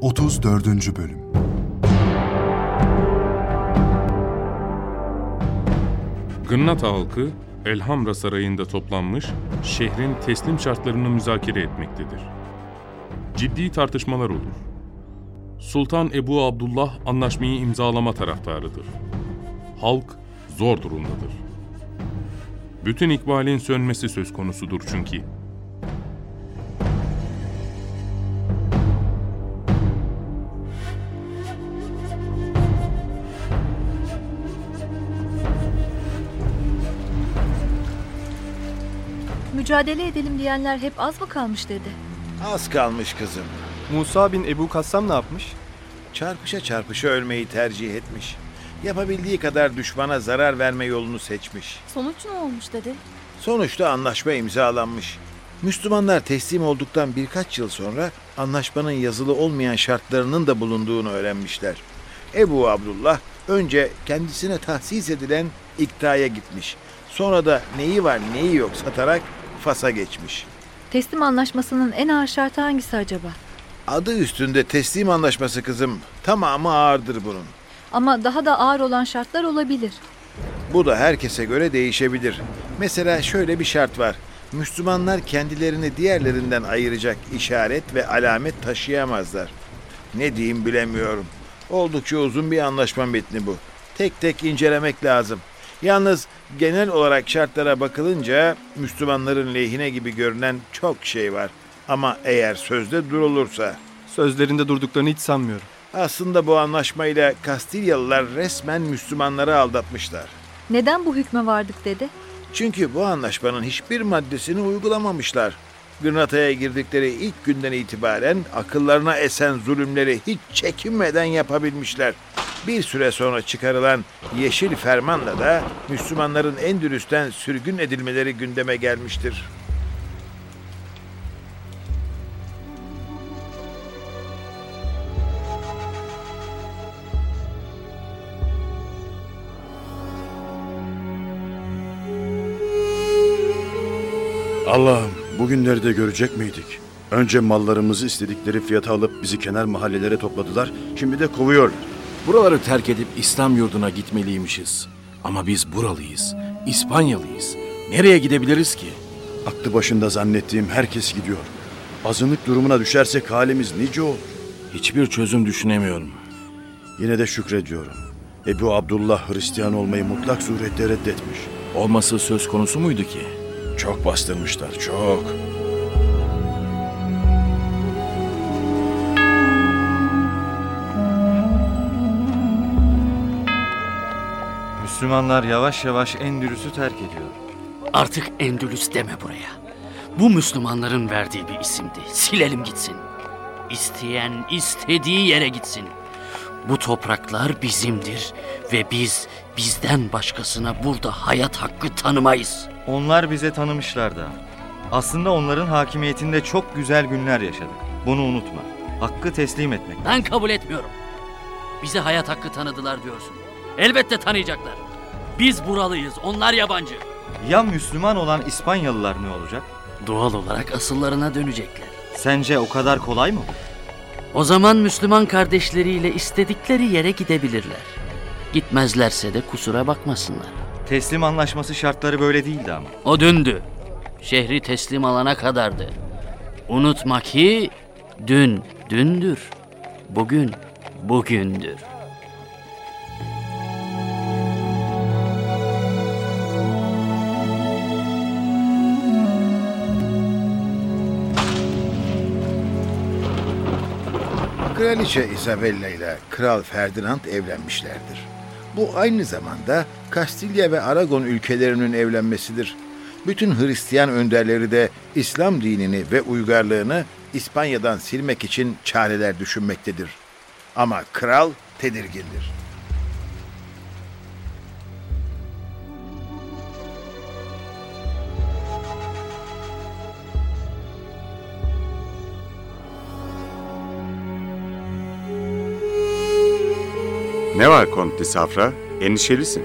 34. Bölüm Gırnata halkı Elhamra Sarayı'nda toplanmış, şehrin teslim şartlarını müzakere etmektedir. Ciddi tartışmalar olur. Sultan Ebu Abdullah anlaşmayı imzalama taraftarıdır. Halk zor durumdadır. Bütün ikbalin sönmesi söz konusudur çünkü. Mücadele edelim diyenler hep az mı kalmış dedi. Az kalmış kızım. Musa bin Ebu Kassam ne yapmış? Çarpışa çarpışa ölmeyi tercih etmiş. Yapabildiği kadar düşmana zarar verme yolunu seçmiş. Sonuç ne olmuş dedi. Sonuçta anlaşma imzalanmış. Müslümanlar teslim olduktan birkaç yıl sonra anlaşmanın yazılı olmayan şartlarının da bulunduğunu öğrenmişler. Ebu Abdullah önce kendisine tahsis edilen iktaya gitmiş. Sonra da neyi var neyi yok satarak Fas'a geçmiş. Teslim anlaşmasının en ağır şartı hangisi acaba? Adı üstünde teslim anlaşması kızım. Tamamı ağırdır bunun. Ama daha da ağır olan şartlar olabilir. Bu da herkese göre değişebilir. Mesela şöyle bir şart var. Müslümanlar kendilerini diğerlerinden ayıracak işaret ve alamet taşıyamazlar. Ne diyeyim bilemiyorum. Oldukça uzun bir anlaşma metni bu. Tek tek incelemek lazım. Yalnız genel olarak şartlara bakılınca Müslümanların lehine gibi görünen çok şey var. Ama eğer sözde durulursa Sözlerinde durduklarını hiç sanmıyorum. aslında bu anlaşmayla Kastilyalılar resmen Müslümanları aldatmışlar. Neden bu hükme vardık dedi. Çünkü bu anlaşmanın hiçbir maddesini uygulamamışlar. Gırnata'ya girdikleri ilk günden itibaren akıllarına esen zulümleri hiç çekinmeden yapabilmişler. Bir süre sonra çıkarılan Yeşil Ferman'la da Müslümanların Endülüs'ten sürgün edilmeleri gündeme gelmiştir. Allah'ım bugünleri de görecek miydik? Önce mallarımızı istedikleri fiyata alıp bizi kenar mahallelere topladılar. Şimdi de kovuyorlar. Buraları terk edip İslam yurduna gitmeliymişiz. Ama biz buralıyız, İspanyalıyız. Nereye gidebiliriz ki? Aklı başında zannettiğim herkes gidiyor. Azınlık durumuna düşersek halimiz nice olur. Hiçbir çözüm düşünemiyorum. Yine de şükrediyorum. Ebu Abdullah Hristiyan olmayı mutlak surette reddetmiş. Olması söz konusu muydu ki? Çok bastırmışlar, çok. Müslümanlar yavaş yavaş Endülüs'ü terk ediyor. Artık Endülüs deme buraya. Bu Müslümanların verdiği bir isimdi. Silelim gitsin. İsteyen istediği yere gitsin. Bu topraklar bizimdir ve biz bizden başkasına burada hayat hakkı tanımayız. Onlar bize tanımışlar da. Aslında onların hakimiyetinde çok güzel günler yaşadık. Bunu unutma. Hakkı teslim etmek. Ben kabul etmiyorum. Bize hayat hakkı tanıdılar diyorsun. Elbette tanıyacaklar. Biz buralıyız, onlar yabancı. Ya Müslüman olan İspanyalılar ne olacak? Doğal olarak asıllarına dönecekler. Sence o kadar kolay mı? O zaman Müslüman kardeşleriyle istedikleri yere gidebilirler. Gitmezlerse de kusura bakmasınlar. Teslim anlaşması şartları böyle değildi ama. O dündü. Şehri teslim alana kadardı. Unutma ki dün dündür. Bugün bugündür. Kraliçe Isabella ile Kral Ferdinand evlenmişlerdir. Bu aynı zamanda Kastilya ve Aragon ülkelerinin evlenmesidir. Bütün Hristiyan önderleri de İslam dinini ve uygarlığını İspanya'dan silmek için çareler düşünmektedir. Ama kral tedirgindir. Ne var Konti Safra? Endişelisin.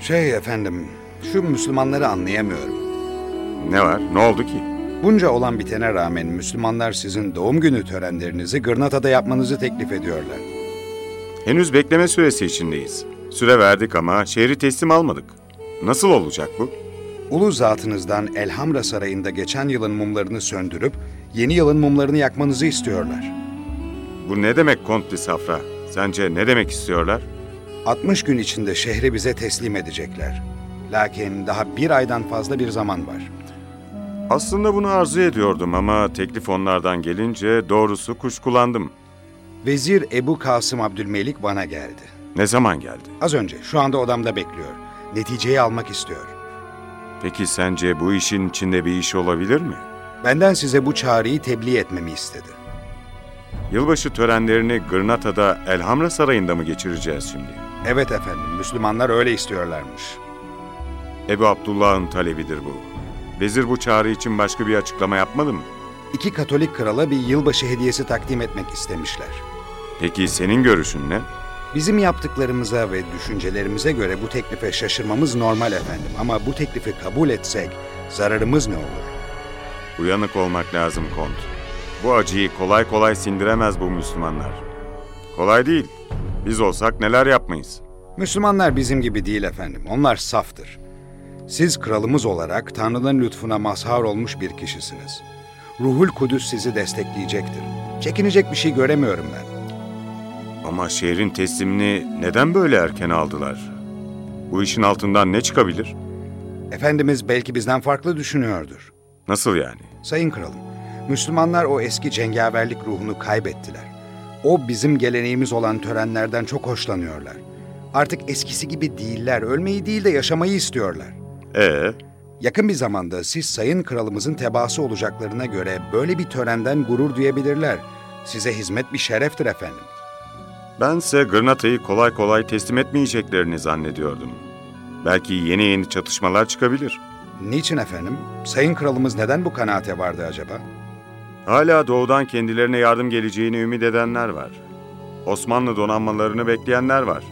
Şey efendim, şu Müslümanları anlayamıyorum. Ne var? Ne oldu ki? Bunca olan bitene rağmen Müslümanlar sizin doğum günü törenlerinizi Gırnata'da yapmanızı teklif ediyorlar. Henüz bekleme süresi içindeyiz. Süre verdik ama şehri teslim almadık. Nasıl olacak bu? Ulu zatınızdan Elhamra Sarayı'nda geçen yılın mumlarını söndürüp yeni yılın mumlarını yakmanızı istiyorlar. Bu ne demek Kont Safra? Sence ne demek istiyorlar? 60 gün içinde şehri bize teslim edecekler. Lakin daha bir aydan fazla bir zaman var. Aslında bunu arzu ediyordum ama teklif onlardan gelince doğrusu kuşkulandım. Vezir Ebu Kasım Abdülmelik bana geldi. Ne zaman geldi? Az önce, şu anda odamda bekliyor. Neticeyi almak istiyor. Peki sence bu işin içinde bir iş olabilir mi? Benden size bu çağrıyı tebliğ etmemi istedi. Yılbaşı törenlerini Gırnata'da Elhamra Sarayı'nda mı geçireceğiz şimdi? Evet efendim, Müslümanlar öyle istiyorlarmış. Ebu Abdullah'ın talebidir bu. Vezir bu çağrı için başka bir açıklama yapmadı mı? İki Katolik krala bir yılbaşı hediyesi takdim etmek istemişler. Peki senin görüşün ne? Bizim yaptıklarımıza ve düşüncelerimize göre bu teklife şaşırmamız normal efendim. Ama bu teklifi kabul etsek zararımız ne olur? Uyanık olmak lazım Kont. Bu acıyı kolay kolay sindiremez bu Müslümanlar. Kolay değil. Biz olsak neler yapmayız. Müslümanlar bizim gibi değil efendim. Onlar saftır. Siz kralımız olarak Tanrı'nın lütfuna mazhar olmuş bir kişisiniz. Ruhul Kudüs sizi destekleyecektir. Çekinecek bir şey göremiyorum ben. Ama şehrin teslimini neden böyle erken aldılar? Bu işin altından ne çıkabilir? Efendimiz belki bizden farklı düşünüyordur. Nasıl yani? Sayın kralım, Müslümanlar o eski cengaverlik ruhunu kaybettiler. O bizim geleneğimiz olan törenlerden çok hoşlanıyorlar. Artık eskisi gibi değiller, ölmeyi değil de yaşamayı istiyorlar. Ee, Yakın bir zamanda siz sayın kralımızın tebaası olacaklarına göre böyle bir törenden gurur duyabilirler. Size hizmet bir şereftir efendim. bense Gırnata'yı kolay kolay teslim etmeyeceklerini zannediyordum. Belki yeni yeni çatışmalar çıkabilir. Niçin efendim? Sayın kralımız neden bu kanaate vardı acaba? Hala doğudan kendilerine yardım geleceğini ümit edenler var. Osmanlı donanmalarını bekleyenler var.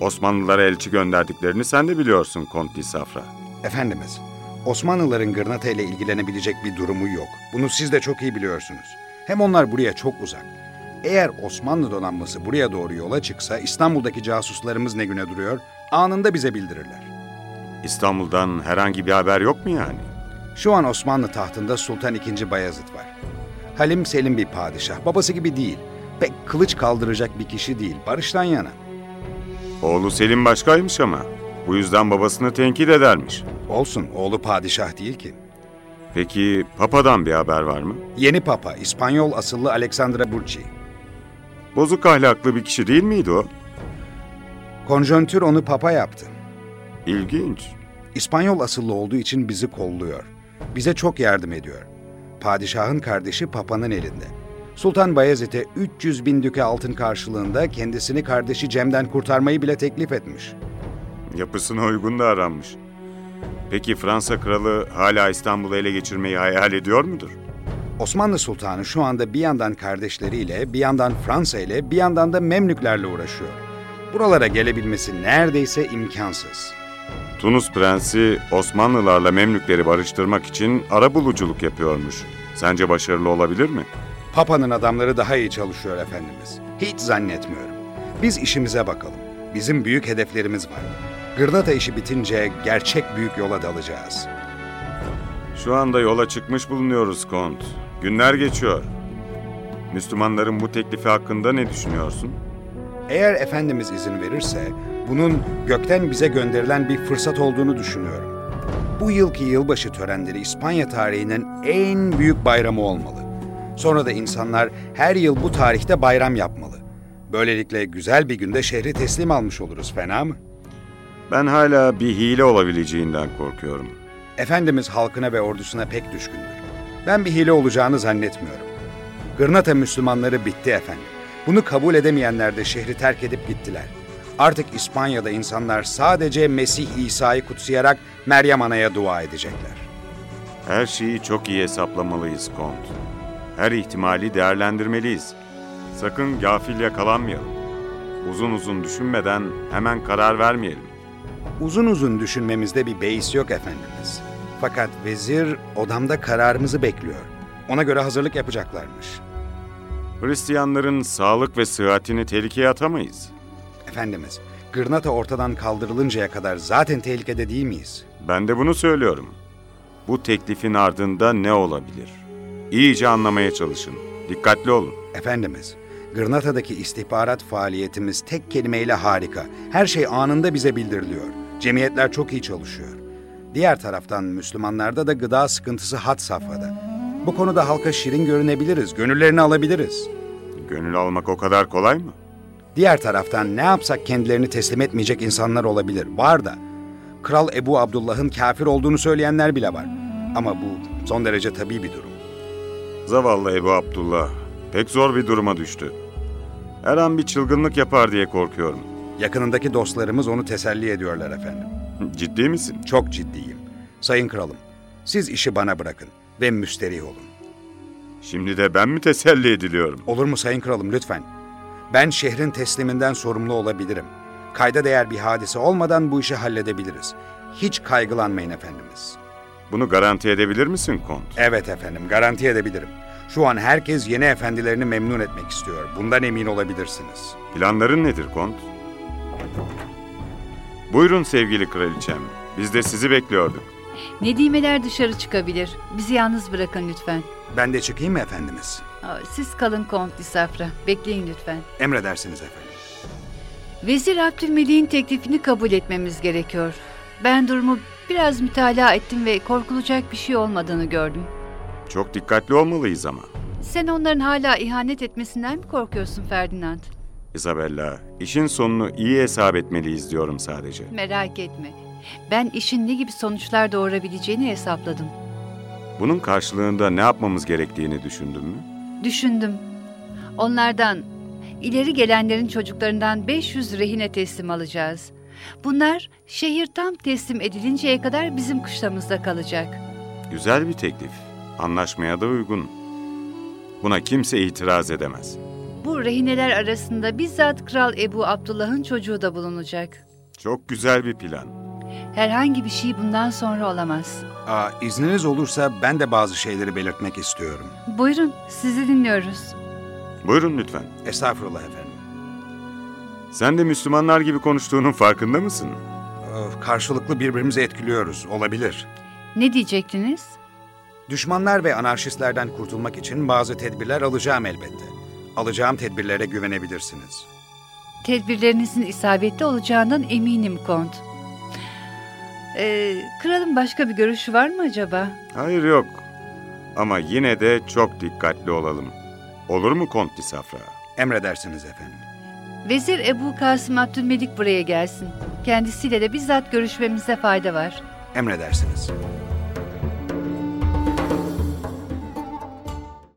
Osmanlılara elçi gönderdiklerini sen de biliyorsun Kont Safra. Efendimiz, Osmanlıların Gırnata ile ilgilenebilecek bir durumu yok. Bunu siz de çok iyi biliyorsunuz. Hem onlar buraya çok uzak. Eğer Osmanlı donanması buraya doğru yola çıksa İstanbul'daki casuslarımız ne güne duruyor? Anında bize bildirirler. İstanbul'dan herhangi bir haber yok mu yani? Şu an Osmanlı tahtında Sultan II. Bayezid var. Halim Selim bir padişah, babası gibi değil. Pek kılıç kaldıracak bir kişi değil, barıştan yana. Oğlu Selim başkaymış ama. Bu yüzden babasını tenkit edermiş. Olsun, oğlu padişah değil ki. Peki Papa'dan bir haber var mı? Yeni papa, İspanyol asıllı Alexandra Burci. Bozuk ahlaklı bir kişi değil miydi o? Konjonktür onu papa yaptı. İlginç. İspanyol asıllı olduğu için bizi kolluyor. Bize çok yardım ediyor. Padişahın kardeşi papanın elinde. Sultan Bayezid'e 300 bin düke altın karşılığında kendisini kardeşi Cem'den kurtarmayı bile teklif etmiş. Yapısına uygun da aranmış. Peki Fransa kralı hala İstanbul'u ele geçirmeyi hayal ediyor mudur? Osmanlı Sultanı şu anda bir yandan kardeşleriyle, bir yandan Fransa ile, bir yandan da Memlüklerle uğraşıyor. Buralara gelebilmesi neredeyse imkansız. Tunus prensi Osmanlılarla Memlükleri barıştırmak için arabuluculuk yapıyormuş. Sence başarılı olabilir mi? Papa'nın adamları daha iyi çalışıyor efendimiz. Hiç zannetmiyorum. Biz işimize bakalım. Bizim büyük hedeflerimiz var. Gırnata işi bitince gerçek büyük yola dalacağız. Şu anda yola çıkmış bulunuyoruz Kont. Günler geçiyor. Müslümanların bu teklifi hakkında ne düşünüyorsun? Eğer Efendimiz izin verirse bunun gökten bize gönderilen bir fırsat olduğunu düşünüyorum. Bu yılki yılbaşı törenleri İspanya tarihinin en büyük bayramı olmalı. Sonra da insanlar her yıl bu tarihte bayram yapmalı. Böylelikle güzel bir günde şehri teslim almış oluruz. Fena mı? Ben hala bir hile olabileceğinden korkuyorum. Efendimiz halkına ve ordusuna pek düşkündür. Ben bir hile olacağını zannetmiyorum. Gırnata Müslümanları bitti efendim. Bunu kabul edemeyenler de şehri terk edip gittiler. Artık İspanya'da insanlar sadece Mesih İsa'yı kutsayarak Meryem Ana'ya dua edecekler. Her şeyi çok iyi hesaplamalıyız Kont. Her ihtimali değerlendirmeliyiz. Sakın gafil yakalanmayalım. Uzun uzun düşünmeden hemen karar vermeyelim. Uzun uzun düşünmemizde bir beis yok efendimiz. Fakat vezir odamda kararımızı bekliyor. Ona göre hazırlık yapacaklarmış. Hristiyanların sağlık ve sıhhatini tehlikeye atamayız. Efendimiz, Gırnata ortadan kaldırılıncaya kadar zaten tehlikede değil miyiz? Ben de bunu söylüyorum. Bu teklifin ardında ne olabilir? İyice anlamaya çalışın. Dikkatli olun. Efendimiz, Gırnata'daki istihbarat faaliyetimiz tek kelimeyle harika. Her şey anında bize bildiriliyor. Cemiyetler çok iyi çalışıyor. Diğer taraftan Müslümanlarda da gıda sıkıntısı had safhada. Bu konuda halka şirin görünebiliriz, gönüllerini alabiliriz. Gönül almak o kadar kolay mı? Diğer taraftan ne yapsak kendilerini teslim etmeyecek insanlar olabilir. Var da. Kral Ebu Abdullah'ın kafir olduğunu söyleyenler bile var. Ama bu son derece tabii bir durum. Zavallı Ebu Abdullah pek zor bir duruma düştü. Her an bir çılgınlık yapar diye korkuyorum. Yakınındaki dostlarımız onu teselli ediyorlar efendim. Ciddi misin? Çok ciddiyim. Sayın kralım, siz işi bana bırakın ve müsterih olun. Şimdi de ben mi teselli ediliyorum? Olur mu sayın kralım lütfen? Ben şehrin tesliminden sorumlu olabilirim. Kayda değer bir hadise olmadan bu işi halledebiliriz. Hiç kaygılanmayın efendimiz. Bunu garanti edebilir misin kont? Evet efendim, garanti edebilirim. Şu an herkes yeni efendilerini memnun etmek istiyor. Bundan emin olabilirsiniz. Planların nedir kont? Buyurun sevgili kraliçem. Biz de sizi bekliyorduk. Nedimeler dışarı çıkabilir. Bizi yalnız bırakın lütfen. Ben de çıkayım mı efendimiz? Siz kalın Kont Disafra. Bekleyin lütfen. Emredersiniz efendim. Vezir Abdülmelik'in teklifini kabul etmemiz gerekiyor. Ben durumu biraz mütalaa ettim ve korkulacak bir şey olmadığını gördüm. Çok dikkatli olmalıyız ama. Sen onların hala ihanet etmesinden mi korkuyorsun Ferdinand? Isabella, işin sonunu iyi hesap etmeliyiz diyorum sadece. Merak etme. Ben işin ne gibi sonuçlar doğurabileceğini hesapladım. Bunun karşılığında ne yapmamız gerektiğini düşündün mü? Düşündüm. Onlardan, ileri gelenlerin çocuklarından 500 rehine teslim alacağız. Bunlar şehir tam teslim edilinceye kadar bizim kışlamızda kalacak. Güzel bir teklif. Anlaşmaya da uygun. Buna kimse itiraz edemez. Bu rehineler arasında bizzat Kral Ebu Abdullah'ın çocuğu da bulunacak. Çok güzel bir plan. Herhangi bir şey bundan sonra olamaz. Aa, izniniz olursa ben de bazı şeyleri belirtmek istiyorum. Buyurun, sizi dinliyoruz. Buyurun lütfen. Estağfurullah efendim. Sen de Müslümanlar gibi konuştuğunun farkında mısın? Of, karşılıklı birbirimizi etkiliyoruz. Olabilir. Ne diyecektiniz? Düşmanlar ve anarşistlerden kurtulmak için bazı tedbirler alacağım elbette. Alacağım tedbirlere güvenebilirsiniz. Tedbirlerinizin isabetli olacağından eminim Kont. Ee, kralın başka bir görüşü var mı acaba? Hayır yok. Ama yine de çok dikkatli olalım. Olur mu Kont Safra? Emredersiniz efendim. Vezir Ebu Kasım Abdülmelik buraya gelsin. Kendisiyle de bizzat görüşmemizde fayda var. Emredersiniz.